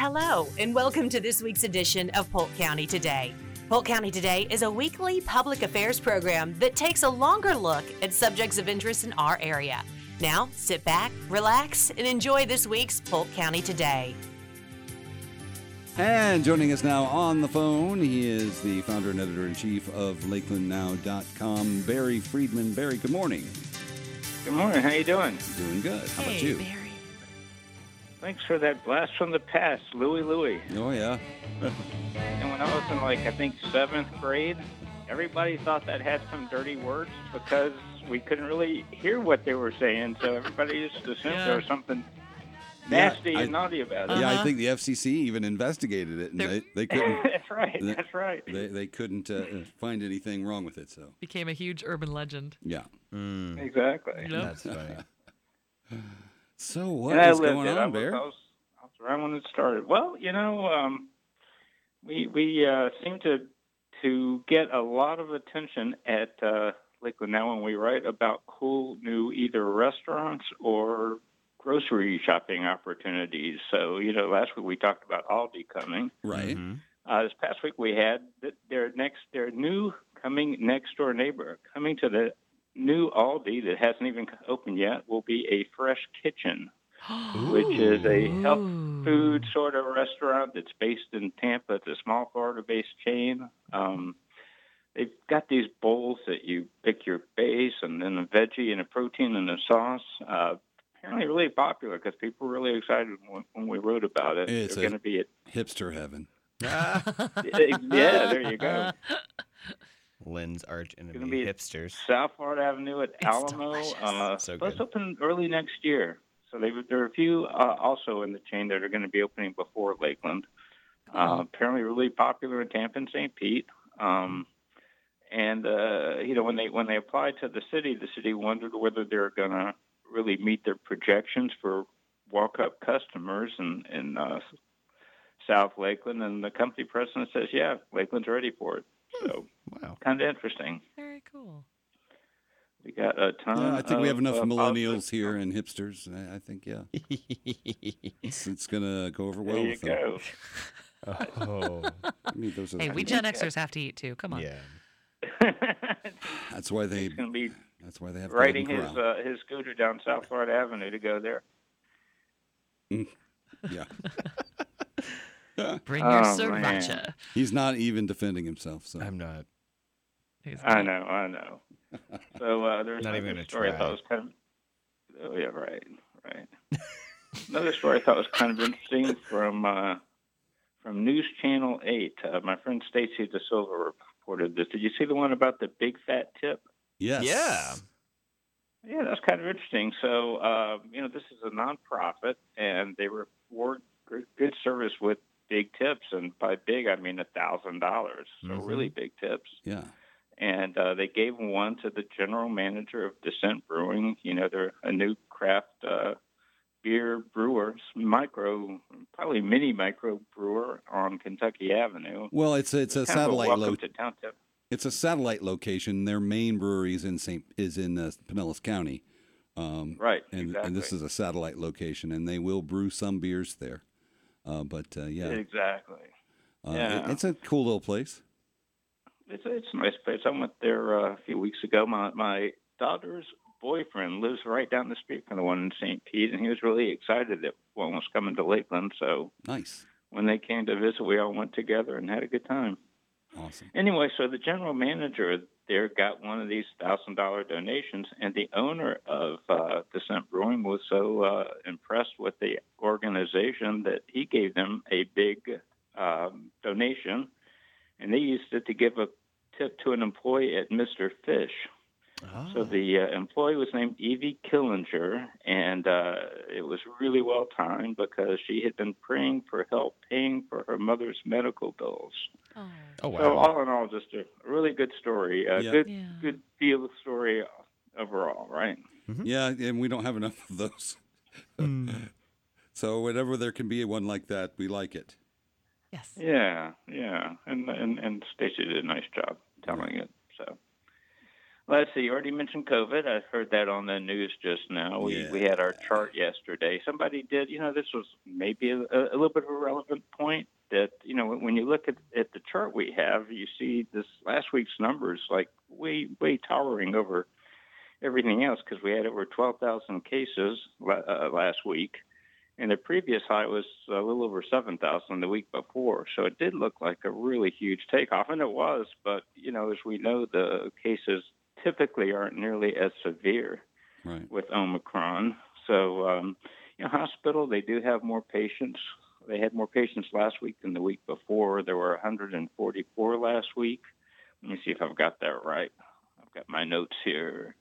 Hello, and welcome to this week's edition of Polk County Today. Polk County Today is a weekly public affairs program that takes a longer look at subjects of interest in our area. Now, sit back, relax, and enjoy this week's Polk County Today. And joining us now on the phone, he is the founder and editor in chief of LakelandNow.com, Barry Friedman. Barry, good morning. Good morning. How are you doing? Doing good. How about you? Barry. Thanks for that blast from the past, Louie Louie. Oh yeah. And when I was in like I think seventh grade, everybody thought that had some dirty words because we couldn't really hear what they were saying, so everybody just assumed Yeah. there was something Yeah, nasty I- and naughty about it. Yeah, I Uh-huh. think the FCC even investigated it, and They're- they, they couldn't that's right. That's right. they, they couldn't uh, find anything wrong with it. So became a huge urban legend. yeah. Exactly. Yep. That's funny. So what and is lived going it. I on, was, Bear? I was, I was around when it started. Well, you know, um, we we uh, seem to to get a lot of attention at uh, Lakeland now when we write about cool new either restaurants or grocery shopping opportunities. So, you know, last week we talked about Aldi coming. Right. Mhm. Uh, this past week we had their next their new coming next door neighbor coming to the new Aldi that hasn't even opened yet will be a fresh kitchen which is a health food sort of restaurant that's based in Tampa. It's a small Florida-based chain. Um, they've got these bowls that you pick your base and then a veggie and a protein and a sauce. Uh, apparently, really popular because people were really excited when, when we wrote about it. It's going to be at Hipster heaven. yeah, there you go. Lynn's arch Gonna enemy be- hipsters. South Florida Avenue at It's Alamo. delicious. Uh, So supposed good. to open early next year. So they, there are a few uh, also in the chain that are going to be opening before Lakeland. Uh, apparently, really popular in Tampa and St. Pete. Um, and uh, you know, when they when they applied to the city, the city wondered whether they're going to really meet their projections for walk-up customers in in uh, South Lakeland. And the company president says, "Yeah, Lakeland's ready for it." So Wow. kind of interesting. Very cool. We got a ton. Yeah, I think we have enough uh, millennials positive- here and hipsters. I, I think yeah, it's, it's gonna go over well There you with them. go. oh. I mean, those are- Hey, we Gen Xers have to eat too. Come on. Yeah. that's why they. Going to be That's why they have riding Golden his uh, his scooter down South Florida Avenue to go there. yeah, Bring your Oh, sriracha. he's not even defending himself. So I'm not. He's I know, I know. So uh, there's Not even a gonna story I try. thought was kind of. Oh yeah, right, right. another story I thought was kind of interesting from uh, from News Channel Eight. Uh, my friend Stacy De Silva reported this. Did you see the one about the big fat tip? yes, Yeah. Yeah, that's kind of interesting. So, uh, you know, this is a nonprofit, and they reward good, good service with big tips, and by big I mean a thousand dollars. So Mhm. really big tips. yeah. And uh, they gave one to the general manager of Descent Brewing. You know, they're a new craft uh, beer brewer, micro, probably mini micro brewer on Kentucky Avenue. Well, it's it's a satellite welcome lo- to town tip. It's a satellite location. Their main brewery is in Saint is in uh, Pinellas County, um, Right, and exactly. and this is a satellite location, and they will brew some beers there. Uh, but uh, yeah, Exactly. uh, yeah. it- it's a cool little place. It's it's a nice place. I went there uh, a few weeks ago. My my daughter's boyfriend lives right down the street from the one in St. Pete, and he was really excited that one was coming to Lakeland. So Nice, when they came to visit, we all went together and had a good time. awesome. Anyway, so the general manager there got one of these thousand dollar donations, and the owner of uh, Descent Brewing was so uh, impressed with the organization that he gave them a big um, donation, and they used it to give a tip to an employee at Mister Fish. So the uh, employee was named Evie Killinger, and uh, it was really well timed because she had been praying for help paying for her mother's medical bills. Oh. Oh So wow. all in all, just a really good story. A Yeah. good, Yeah. good feel story overall, right? Yeah, and we don't have enough of those. so whenever there can be one like that, we like it. Yes. Yeah, yeah, and and and Stacy did a nice job telling it. So, Let's see. You already mentioned COVID. I heard that on the news just now. We we had our chart yesterday. Somebody did. You know, this was maybe a, a little bit of a relevant point. That you know, when you look at, at the chart we have, you see this last week's numbers like way way towering over everything else because we had over 12,000 cases uh, last week, and the previous high was a little over 7,000 the week before. So it did look like a really huge takeoff, and it was. But you know, as we know, the cases typically aren't nearly as severe Right. with Omicron. So, um, you know, hospital they do have more patients. They had more patients last week than the week before. There were 144 last week. Let me see if I've got that right. I've got my notes here.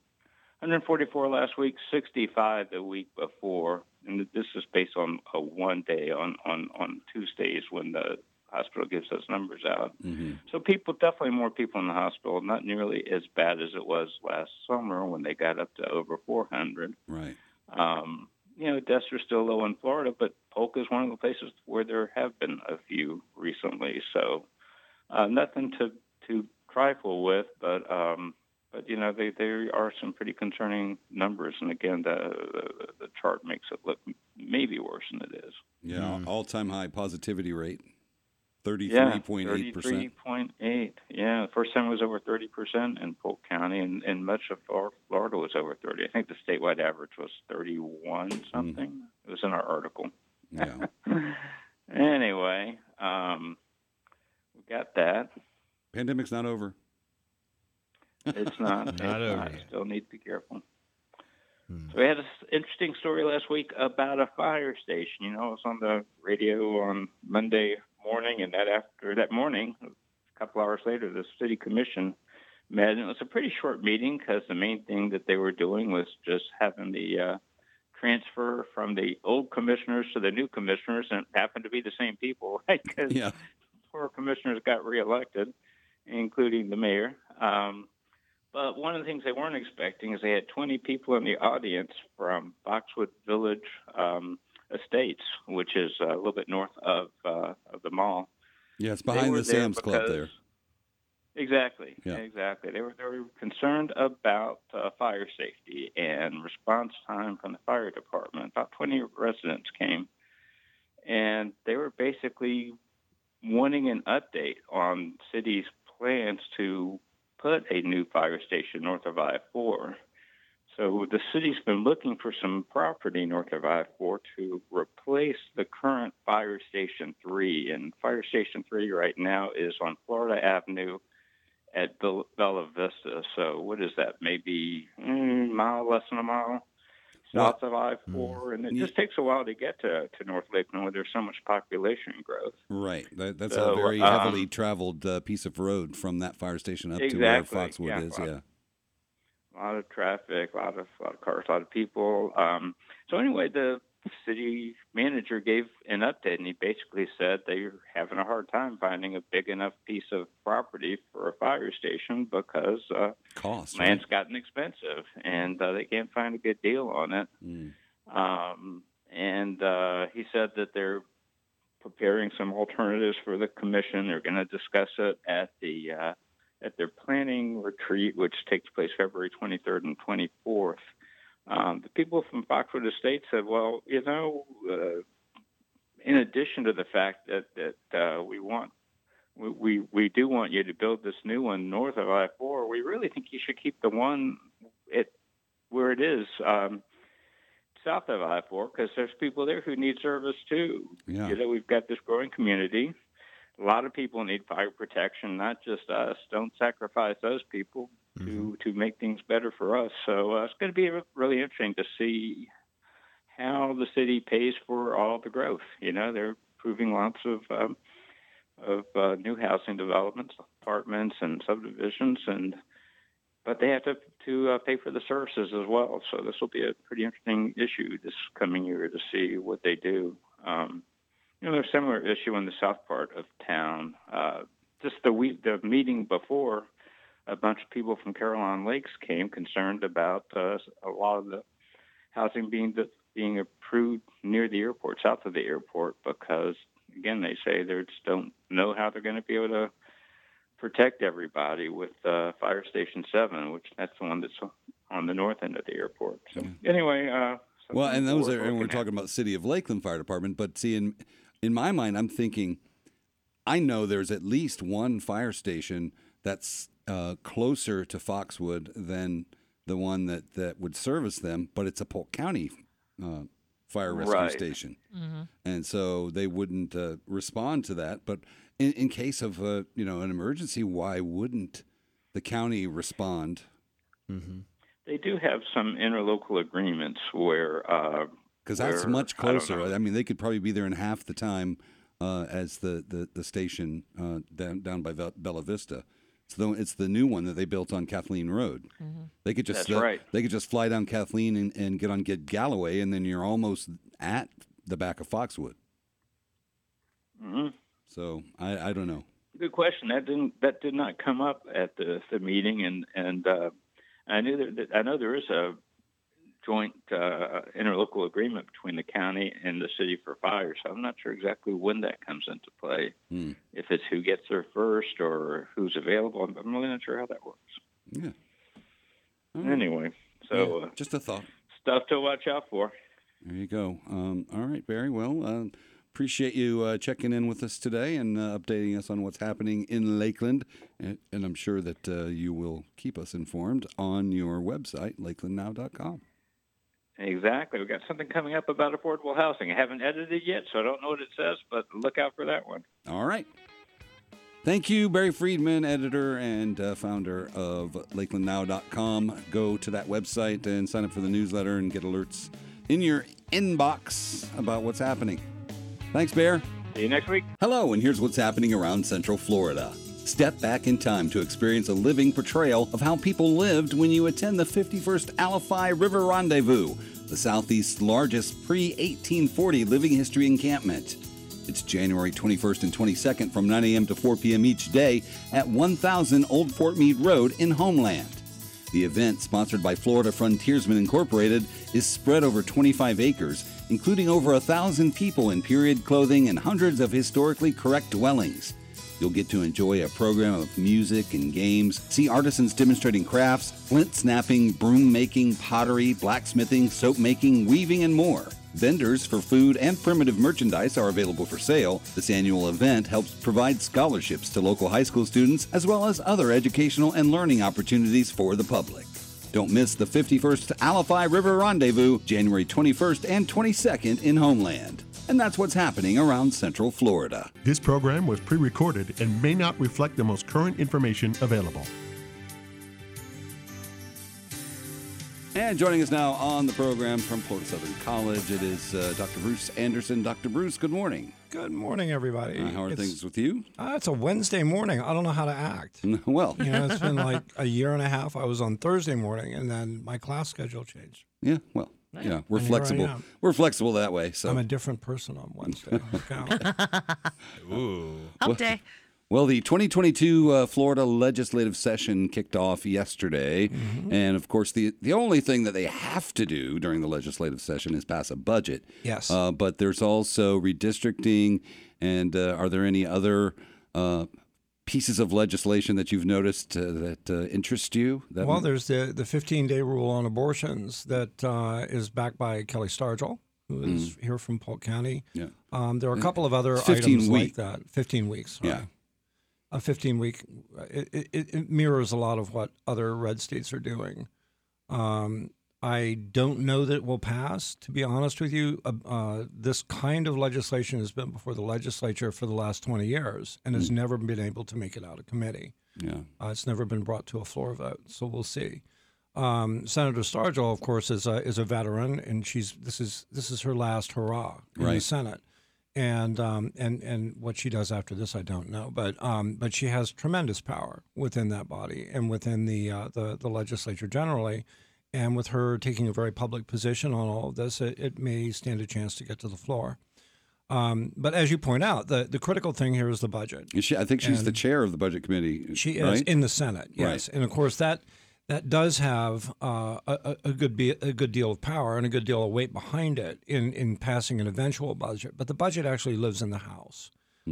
144 last week, 65 the week before, and this is based on a one day on on on Tuesdays when the hospital gives those numbers out. hmm So people, definitely more people in the hospital. Not nearly as bad as it was last summer when they got up to over 400. Right. Um, you know, deaths are still low in Florida, but Polk is one of the places where there have been a few recently. So uh, nothing to to trifle with, but um, but you know, they, there are some pretty concerning numbers, and again, the, the the chart makes it look maybe worse than it is. Yeah. Mm. All-time high positivity rate. Yeah, 33.8 percent. 33.8. Yeah, the first time it was over 30 percent in Polk County, and, and much of Florida was over 30. I think the statewide average was 31 something. It was in our article. Yeah. anyway, um, we got that. Pandemic's not over. It's not. Not it's over not. Still need to be careful. Hmm. So we had an interesting story last week about a fire station. You know, it was on the radio on Monday morning, and that after that morning, a couple hours later, the city commission met, and it was a pretty short meeting because the main thing that they were doing was just having the uh, transfer from the old commissioners to the new commissioners, and it happened to be the same people, right? 'Cause Yeah. four commissioners got reelected, including the mayor. Um, but one of the things they weren't expecting is they had 20 people in the audience from Foxwood Village um, Estates, which is uh, a little bit north of uh, of the mall. Yeah. It's behind the Sam's Club there. Exactly. Yeah. Exactly. They were they were concerned about uh, fire safety and response time from the fire department. About 20 residents came, and they were basically wanting an update on city's plans to put a new fire station north of I-4. So the city's been looking for some property north of I-4 to replace the current Fire Station 3. And Fire Station 3 right now is on Florida Avenue at Bella Vista. So what is that? Maybe mm, mile, less than a mile south of I-4. And it Ye- just takes a while to get to, to North Lakeland where there's so much population growth. Right. That, that's So, a very um, heavily traveled uh, piece of road from that fire station up Exactly, to where Foxwood yeah. is. Yeah. A lot of traffic, a lot of, a lot of cars, a lot of people. Um, so anyway, the city manager gave an update, and he basically said they're having a hard time finding a big enough piece of property for a fire station because uh, Cost. land's gotten expensive, and uh, they can't find a good deal on it. Mm. Um, and uh, he said that they're preparing some alternatives for the commission. They're going to discuss it at the uh, at their planning retreat, which takes place February 23rd and 24th. Um, the people from Foxwood Estates said, "Well, you know, uh, in addition to the fact that that uh, we want." We, we we do want you to build this new one north of I-4. We really think you should keep the one at where it is um, south of I-4 because there's people there who need service too. Yeah. You know, we've got this growing community. A lot of people need fire protection, not just us. Don't sacrifice those people to to make things better for us. So uh, it's going to be really interesting to see how the city pays for all the growth. You know, they're approving lots of um, of uh, new housing developments, apartments, and subdivisions, and but they have to to uh, pay for the services as well. So this will be a pretty interesting issue this coming year to see what they do. Um, you know, there's a similar issue in the south part of town. Uh, just the week, the meeting before, a bunch of people from Carillon Lakes came concerned about uh, a lot of the housing being being approved near the airport, south of the airport, because again they say they just don't know how they're going to be able to protect everybody with uh, Fire Station Seven, which that's the one that's on the north end of the airport. So anyway, uh, Well, and those we're and we're talking about City of Lakeland Fire Department. But see, in in my mind, I'm thinking, I know there's at least one fire station that's uh, closer to Foxwood than the one that that would service them, but it's a Polk County uh, fire rescue Right. station, Mm-hmm. and so they wouldn't uh, respond to that. But in, in case of uh, you know an emergency, why wouldn't the county respond? Mm-hmm. They do have some interlocal agreements where. Because that's much closer. know. I, mean, they could probably be there in half the time uh, as the the, the station uh, down down by Bella Vista. It's the it's the new one that they built on Kathleen Road. They could just That's uh, right. they could just fly down Kathleen and, and get on get Galloway, and then you're almost at the back of Foxwood. mhm. So I, I don't know. Good question. That didn't that did not come up at the the meeting, and and uh, I knew that, that I know there is a joint uh, interlocal agreement between the county and the city for fire. So I'm not sure exactly when that comes into play. Hmm. If it's who gets there first or who's available, I'm, really not sure how that works. Yeah. Right. Anyway, so Yeah, uh, just a thought. stuff to watch out for. There you go. Um, all right, Barry. Well, uh, appreciate you uh, checking in with us today and uh, updating us on what's happening in Lakeland. And, and I'm sure that uh, you will keep us informed on your website, lakelandnow.com. Exactly. We've got something coming up about affordable housing. I haven't edited it yet, so I don't know what it says, but look out for that one. All right. Thank you, Barry Friedman, editor and uh, founder of LakelandNow.com. Go to that website and sign up for the newsletter and get alerts in your inbox about what's happening. Thanks, Bear. See you next week. Hello, and here's what's happening around Central Florida. Step back in time to experience a living portrayal of how people lived when you attend the 51st Alafia River Rendezvous, the Southeast's largest pre 1840 living history encampment. It's January 21st and 22nd from 9 a.m. to 4 p.m. each day at 1000 Old Fort Meade Road in Homeland. The event, sponsored by Florida Frontiersmen Incorporated, is spread over 25 acres, including over a thousand people in period clothing and hundreds of historically correct dwellings. You'll get to enjoy a program of music and games, see artisans demonstrating crafts, flint snapping, broom making, pottery, blacksmithing, soap making, weaving, and more. Vendors for food and primitive merchandise are available for sale. This annual event helps provide scholarships to local high school students as well as other educational and learning opportunities for the public. Don't miss the 51st Alafia River Rendezvous, January 21st and 22nd in Homeland. And that's what's happening around Central Florida. This program was pre recorded and may not reflect the most current information available. And joining us now on the program from Florida Southern College, it is uh, Dr. Bruce Anderson. Dr. Bruce, good morning. Good morning, everybody. Uh, how are it's, things with you? Uh, it's a Wednesday morning. I don't know how to act. Well, You know, it's been like a year and a half. I was on Thursday morning, and then my class schedule changed. yeah, well, yeah, we're And flexible. We're flexible that way. So, I'm a different person on Wednesday. Ooh. Hump day. Well, the 2022 uh, Florida legislative session kicked off yesterday, Mm-hmm. and of course, the the only thing that they have to do during the legislative session is pass a budget. Yes. Uh, but there's also redistricting, and uh, are there any other uh, pieces of legislation that you've noticed uh, that uh, interest you? That well, there's the, the 15 day rule on abortions that uh, is backed by Kelli Stargel, who is here from Polk County. Mm. yeah. Um, there are a couple of other 15 items week. like that. 15 weeks. Yeah. A 15 week. It, it, it mirrors a lot of what other red states are doing. Um, I don't know that it will pass, to be honest with you. Uh, uh, this kind of legislation has been before the legislature for the last 20 years and has never been able to make it out of committee. Yeah. Uh, it's never been brought to a floor vote, so we'll see. Um, Senator Stargel, of course, is a is a veteran, and she's this is this is her last hurrah in the Senate, and um, and and what she does after this, I don't know, but um, but she has tremendous power within that body and within the uh, the the legislature generally, and with her taking a very public position on all of this, it, it may stand a chance to get to the floor. Um, but as you point out, the, the critical thing here is the budget. Is she, I think she's the chair of the budget committee. She is right? in the Senate, yes, and of course that that does have uh, a, a good be, a good deal of power and a good deal of weight behind it in in passing an eventual budget. But the budget actually lives in the House.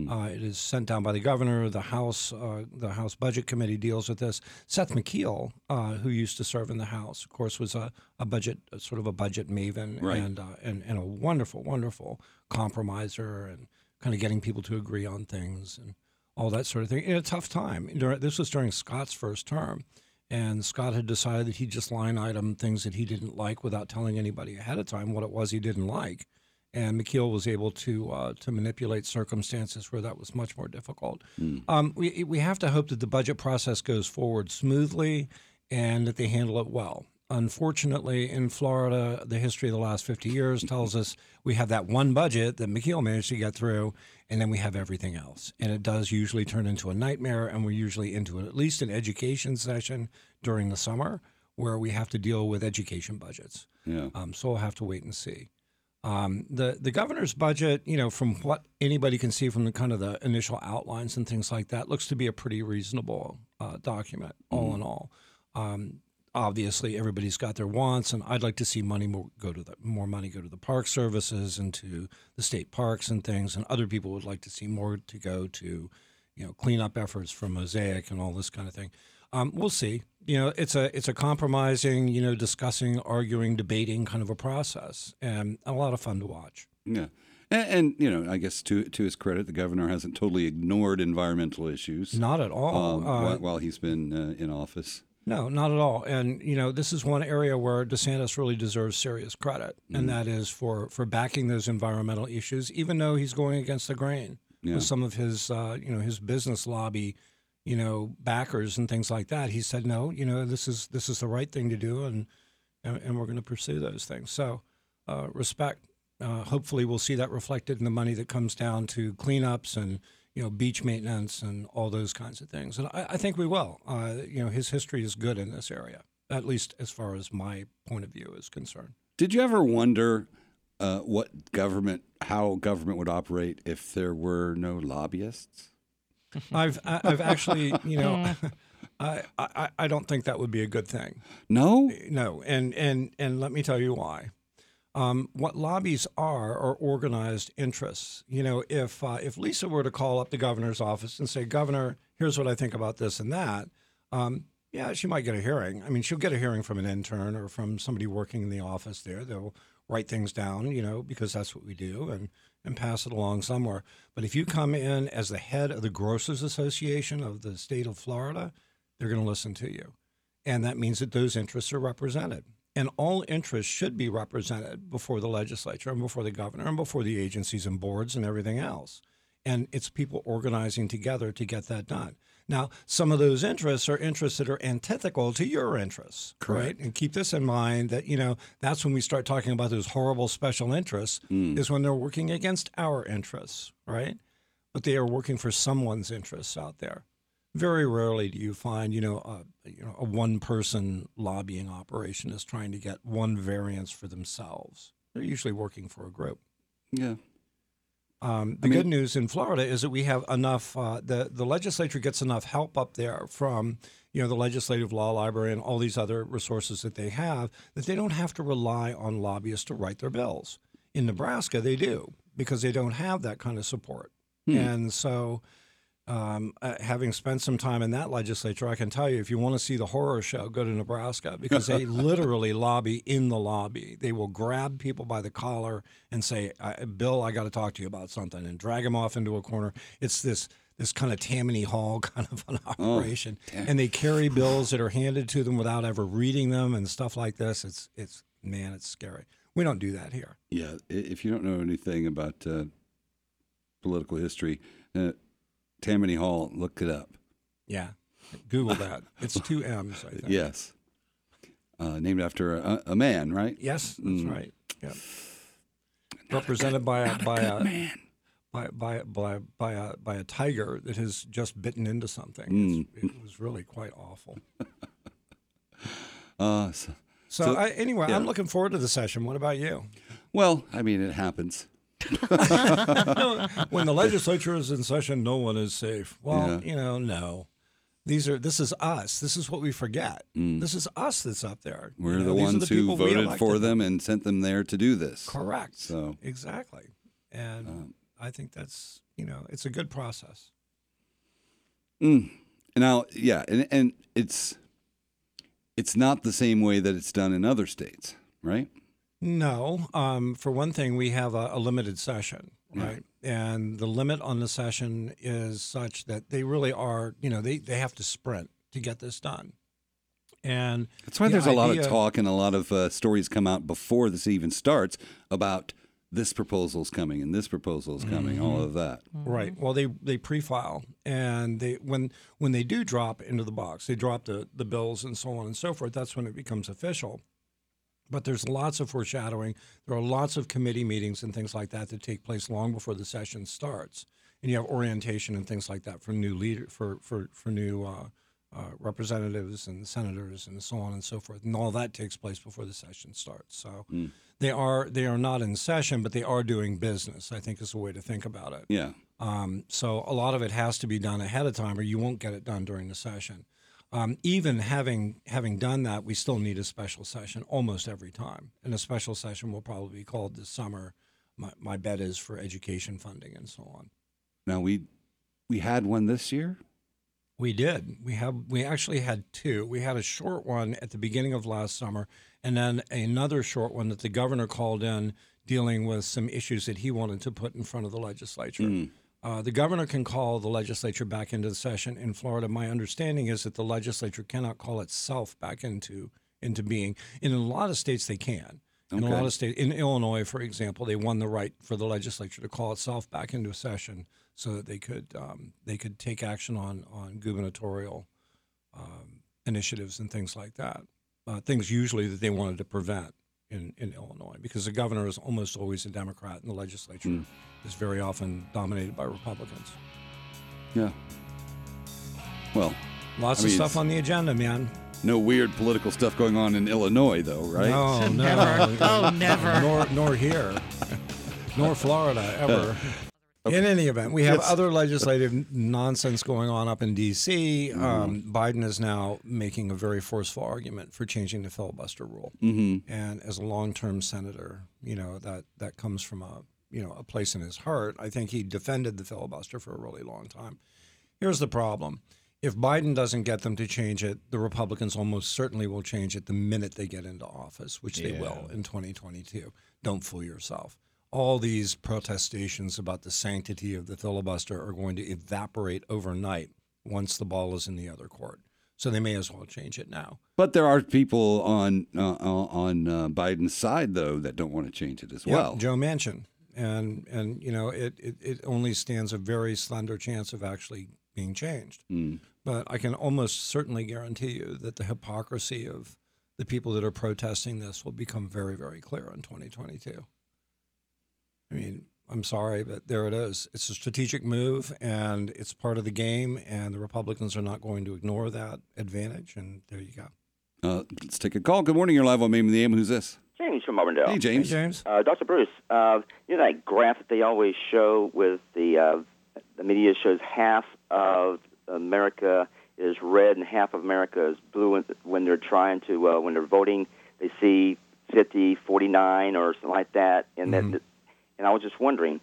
Uh, it is sent down by the governor. The House, uh, the House Budget Committee deals with this. Seth McKeel, uh, who used to serve in the House, of course, was a, a budget, sort of a budget maven, Right. and, uh, and and a wonderful, wonderful compromiser, and kind of getting people to agree on things and all that sort of thing in a tough time. This was during Scott's first term, and Scott had decided that he'd just line item things that he didn't like without telling anybody ahead of time what it was he didn't like. And McKeel was able to uh, to manipulate circumstances where that was much more difficult. Um, we we have to hope that the budget process goes forward smoothly and that they handle it well. Unfortunately, in Florida, the history of the last 50 years tells us we have that one budget that McKeel managed to get through, and then we have everything else. And it does usually turn into a nightmare, and we're usually into at least an education session during the summer where we have to deal with education budgets. Yeah. Um, so we'll have to wait and see. Um, the the governor's budget, you know, from what anybody can see from the kind of the initial outlines and things like that, looks to be a pretty reasonable uh, document, all in all. Um, obviously, everybody's got their wants, and I'd like to see money more go to the more money go to the park services and to the state parks and things, and other people would like to see more to go to, you know, cleanup efforts for Mosaic and all this kind of thing. Um, we'll see. You know, it's a it's a compromising, you know, discussing, arguing, debating kind of a process, and a lot of fun to watch. Yeah. And, and you know, I guess to to his credit, the governor hasn't totally ignored environmental issues Not at all. um, Uh, while, while he's been uh, in office. No, not at all. And you know, this is one area where DeSantis really deserves serious credit, and that is for for backing those environmental issues, even though he's going against the grain Yeah. with some of his uh, you know his business lobby, you know, backers and things like that. He said, no, you know, this is this is the right thing to do, and and, and we're going to pursue those things. So, uh, respect. Uh, hopefully, we'll see that reflected in the money that comes down to cleanups and you know beach maintenance and all those kinds of things. And I, I think we will. Uh, you know, his history is good in this area, at least as far as my point of view is concerned. Did you ever wonder uh, what government, how government would operate if there were no lobbyists? I've I- I've actually you know. I, I, I don't think that would be a good thing. No. No, and and and let me tell you why. Um, what lobbies are are organized interests. You know, if uh, if Lisa were to call up the governor's office and say, "Governor, here's what I think about this and that," um, yeah, she might get a hearing. I mean, she'll get a hearing from an intern or from somebody working in the office there. They'll write things down, you know, because that's what we do, and and pass it along somewhere. But if you come in as the head of the Grocers Association of the state of Florida, they're going to listen to you and that means that those interests are represented. And all interests should be represented before the legislature and before the governor and before the agencies and boards and everything else. And it's people organizing together to get that done. Now, some of those interests are interests that are antithetical to your interests, right? And keep this in mind that, you know, that's when we start talking about those horrible special interests, mm. is when they're working against our interests, right? But they are working for someone's interests out there very rarely do you find, you know, a, you know, a one-person lobbying operation is trying to get one variance for themselves. They're usually working for a group. Yeah. Um, the I mean- good news in Florida is that we have enough. Uh, the the legislature gets enough help up there from you know the legislative law library and all these other resources that they have that they don't have to rely on lobbyists to write their bills. In Nebraska, they do because they don't have that kind of support, and so. Um, uh, having spent some time in that legislature, I can tell you if you want to see the horror show, go to Nebraska because they literally lobby in the lobby. They will grab people by the collar and say, "Bill, I got to talk to you about something," and drag them off into a corner. It's this this kind of Tammany Hall kind of an operation, and they carry bills that are handed to them without ever reading them and stuff like this. It's it's man, it's scary. We don't do that here. Yeah. If you don't know anything about uh, political history, uh, Tammany Hall, look it up. Yeah, Google that. It's two M's. I think. Yes. Uh, named after a, a man, right? Yes, that's Mm. right. Yeah. Represented by a by a by by by by a by a tiger that has just bitten into something. Mm. It was really quite awful. Uh, so, So, So- I, anyway, yeah. I'm looking forward to the session. What about you? well, I mean, it happens. when the legislature is in session, no one is safe. Well, Yeah. you know, no. These are this is us. This is what we forget. This is us that's up there. Mm. We're know, the ones who voted for them and sent them there to do this. Correct. So- exactly, and I think that's you know, it's a good process. Mm. Now, yeah, and and it's it's not the same way that it's done in other states, right? No. Um, for one thing, we have a, a limited session, Yeah. right? And the limit on the session is such that they really are, you know, they, they have to sprint to get this done. And That's why the there's a lot of talk and a lot of uh, stories come out before this even starts about this proposal's coming and this proposal's coming, all of that. Right. Well, they they pre-file, and they when when they do drop into the box, they drop the the bills and so on and so forth. That's when it becomes official. But there's lots of foreshadowing. There are lots of committee meetings and things like that that take place long before the session starts, and you have orientation and things like that for new leader for for for new. Uh, uh, representatives and senators and so on and so forth, and all that takes place before the session starts. So they are they are not in session, but they are doing business. I think is a way to think about it. Yeah. Um, so a lot of it has to be done ahead of time, or you won't get it done during the session. Um, even having having done that, we still need a special session almost every time, and a special session will probably be called this summer. My, my bet is for education funding and so on. Now we we had one this year. We did. We have. We actually had two. We had a short one at the beginning of last summer, and then another short one that the governor called in, dealing with some issues that he wanted to put in front of the legislature. Uh, the governor can call the legislature back into the session in Florida. My understanding is that the legislature cannot call itself back into into being. In a lot of states, they can. In a lot of states, in Illinois, for example, they won the right for the legislature to call itself back into a session so that they could um, they could take action on on gubernatorial um, initiatives and things like that. Uh, things usually that they wanted to prevent in, in Illinois because the governor is almost always a Democrat and the legislature hmm. is very often dominated by Republicans. Yeah. Well, Lots I of mean, stuff on the agenda, man. no weird political stuff going on in Illinois, though, right? No, no, Never. Oh, never. Nor, nor here, nor Florida ever. In any event, we have Yes. other legislative nonsense going on up in D.C. Um, Biden is now making a very forceful argument for changing the filibuster rule. Mm-hmm. And as a long-term senator, you know that that comes from a you know a place in his heart. I think he defended the filibuster for a really long time. Here's the problem: if Biden doesn't get them to change it, the Republicans almost certainly will change it the minute they get into office, which they will in 2022. Don't fool yourself. All these protestations about the sanctity of the filibuster are going to evaporate overnight once the ball is in the other court. So they may as well change it now. But there are people on uh, on uh, Biden's side, though, that don't want to change it as Yeah, well. Joe Manchin, and and you know it, it it only stands a very slender chance of actually being changed. Mm. But I can almost certainly guarantee you that the hypocrisy of the people that are protesting this will become very very clear in 2022. I mean, I'm sorry, but there it is. It's a strategic move, and it's part of the game, and the Republicans are not going to ignore that advantage. And there you go. Uh, let's take a call. Good morning. You're live on Maine the AM. Who's this? James from Auburndale. Hey, James. Hey, James. James. Uh, Dr. Bruce, uh, you know that graph that they always show with the uh, the media shows half of America is red and half of America is blue when- when they're trying to uh, when they're voting. They see 50, 49 or something like that, and Mhm. that and I was just wondering,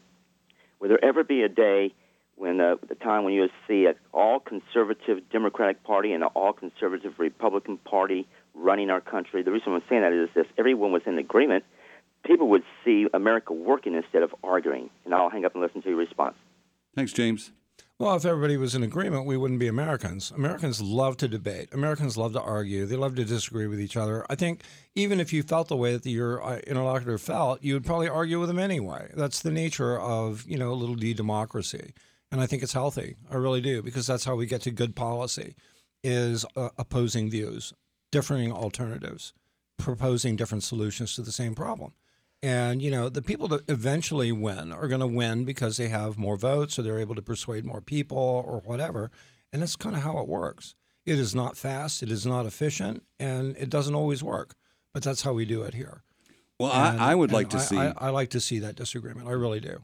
will there ever be a day when uh, the time when you see an all conservative Democratic Party and an all conservative Republican Party running our country? The reason I'm saying that is if everyone was in agreement, people would see America working instead of arguing. And I'll hang up and listen to your response. Thanks, James. Well, if everybody was in agreement, we wouldn't be Americans. Americans love to debate. Americans love to argue. They love to disagree with each other. I think even if you felt the way that your uh, interlocutor felt, you would probably argue with them anyway. That's the nature of you know a little d democracy, and I think it's healthy. I really do because that's how we get to good policy, is uh, opposing views, differing alternatives, proposing different solutions to the same problem. And you know, the people that eventually win are going to win because they have more votes, or they're able to persuade more people, or whatever. And that's kind of how it works. It is not fast, it is not efficient, and it doesn't always work. But that's how we do it here. Well, And- I, I would like to I- see. I, I like to see that disagreement. I really do.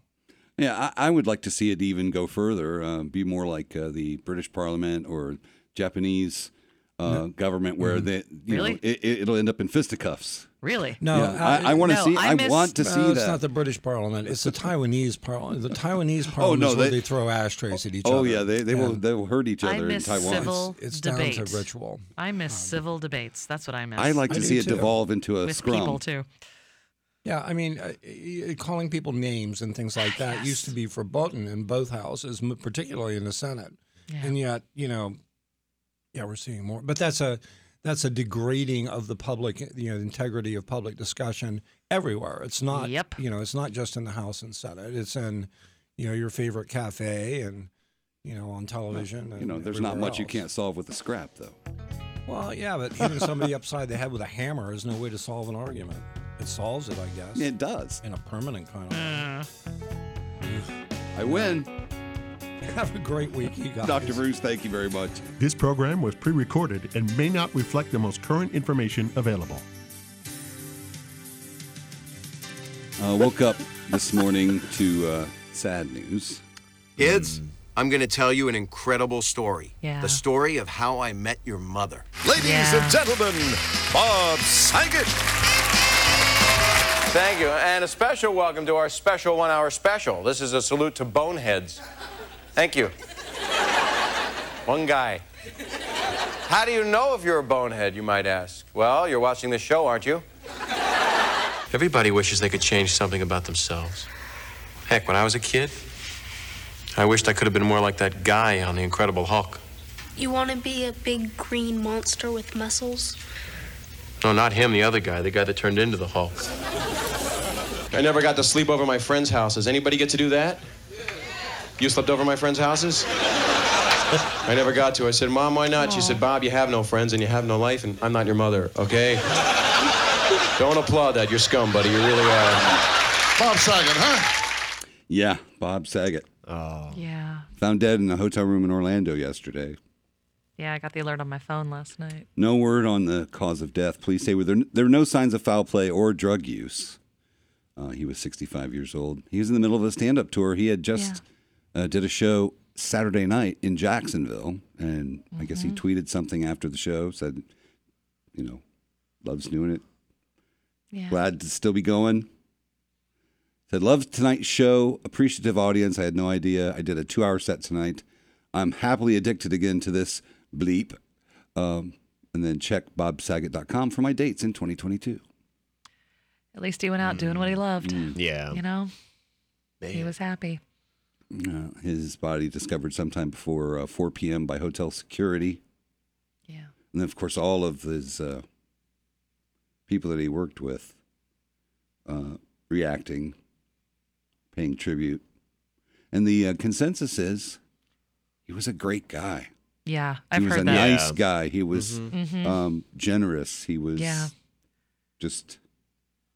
Yeah, I, I would like to see it even go further, uh, be more like uh, the British Parliament or Japanese uh, government where Mm-hmm. they, you Really? know, it, it- it'll end up in fisticuffs. Really? No, Yeah, uh, I, I want to no, see. I I, miss- want to no, see it's that. not the British Parliament. It's the Taiwanese Parliament. The Taiwanese Parliament oh, no, is where they- they, throw ashtrays at each other. oh yeah, they, they will they will hurt each I other in Taiwan. civil It's debate. down to ritual. I miss civil debates. That's what I miss. I like to do see it too. devolve into a with scrum. people too. Yeah, I mean, uh, calling people names and things like that used to be verboten in both houses, particularly in the Senate. Yeah. And yet, you know, yeah, we're seeing more. But that's a that's a degrading of the public, you know, the integrity of public discussion everywhere. It's not, Yep. you know, it's not just in the House and Senate. It's in, you know, your favorite cafe and, you know, on television. You know, there's not everywhere much you can't solve with a scrap, though. Well, yeah, but hitting somebody upside the head with a hammer is no way to solve an argument. It solves it, I guess, It does. in a permanent kind of way. Uh. I win. Have a great week, you guys. Dr. Bruce, thank you very much. This program was pre recorded and may not reflect the most current information available. Uh, woke up this morning to uh, sad news. Kids, I'm going to tell you an incredible story. Yeah. The story of how I met your mother. Ladies Yeah. and gentlemen, Bob Saget. Thank you. And a special welcome to our special one hour special. This is a salute to boneheads. Thank you. One guy. How do you know if you're a bonehead, you might ask? Well, you're watching this show, aren't you? Everybody wishes they could change something about themselves. Heck, when I was a kid, I wished I could have been more like that guy on The Incredible Hulk. You want to be a big green monster with muscles? No, not him, the other guy, the guy that turned into the Hulk. I never got to sleep over my friends' houses. Anybody get to do that? You slept over my friends' houses? I never got to. I said, Mom, why not? She said, Bob, you have no friends and you have no life, and I'm not your mother, okay? Don't applaud that. You're scum, buddy. You really are. Bob Saget, huh? Yeah, Bob Saget. Oh. Yeah. Found dead in a hotel room in Orlando yesterday. Yeah, I got the alert on my phone last night. No word on the cause of death. Police say there, there were no signs of foul play or drug use. Uh, he was 65 years old. He was in the middle of a stand-up tour. He had just uh, did a show Saturday night in Jacksonville, and I guess he tweeted something after the show, said, you know, loves doing it. Yeah. Glad to still be going. Said, love tonight's show. Appreciative audience. I had no idea. I did a two hour set tonight. I'm happily addicted again to this bleep. Um, and then check bobsaget.com for my dates in 2022. At least he went out doing what he loved. Yeah. You know, he was happy. Uh, his body discovered sometime before uh, 4 p.m. by hotel security. Yeah. And then, of course, all of his uh, people that he worked with uh, reacting, paying tribute. And the uh, consensus is he was a great guy. Yeah, I've he was heard a that. nice Yeah. guy. He was Mhm. um, generous. He was Yeah. just.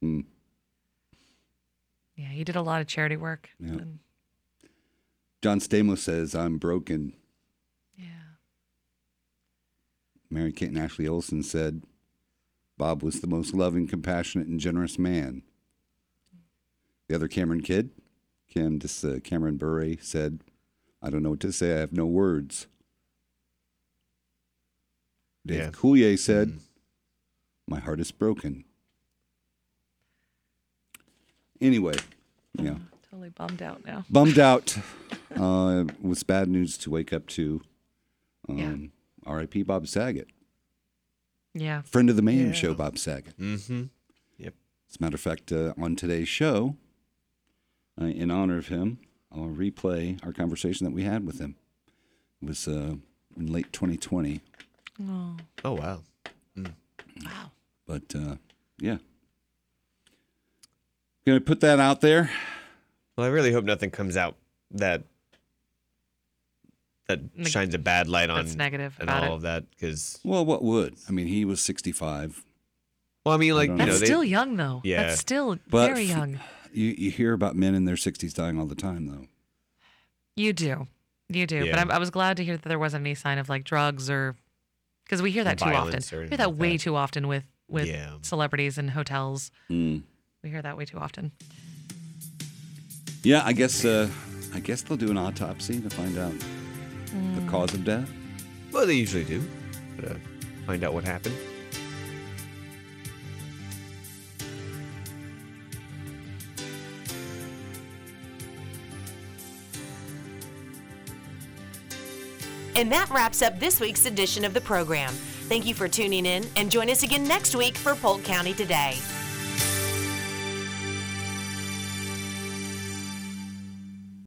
Mm, Yeah, he did a lot of charity work. Yeah. And, John Stamos says, I'm broken. yeah. Mary Kate and Ashley Olsen said, Bob was the most loving, compassionate, and generous man. The other Cameron kid, Candace uh, Cameron Bure, said, I don't know what to say. I have no words. Dave Yeah. Coulier said, My heart is broken. Anyway, yeah. Totally bummed out now. Bummed out. Uh, it was bad news to wake up to. Um, Yeah. R.I.P. Bob Saget. Yeah. Friend of the Mayhem Yeah. Show, Bob Saget. Mm-hmm. Yep. As a matter of fact, uh, on today's show, uh, in honor of him, I'll replay our conversation that we had with him. It was uh, in late 2020, Oh, Oh wow. wow. but uh, yeah. Gonna put that out there. Well, I really hope nothing comes out that that Neg- shines a bad light on That's negative and all it. of that because Well, what would? I mean, he was 65. well, I mean, like don't you know. That's know, they, still young, though. Yeah. That's still But very f- young. You, you hear about men in their 60s dying all the time, though. You do. You do. Yeah. But I, I was glad to hear that there wasn't any sign of like drugs or because we hear that too often. We hear that like way that. too often with with Yeah. celebrities and hotels. Mm. We hear that way too often. Yeah, I guess uh, I guess they'll do an autopsy to find out Mm. the cause of death. well, they usually do. But, uh, find out what happened. And that wraps up this week's edition of the program. Thank you for tuning in and join us again next week for Polk County Today.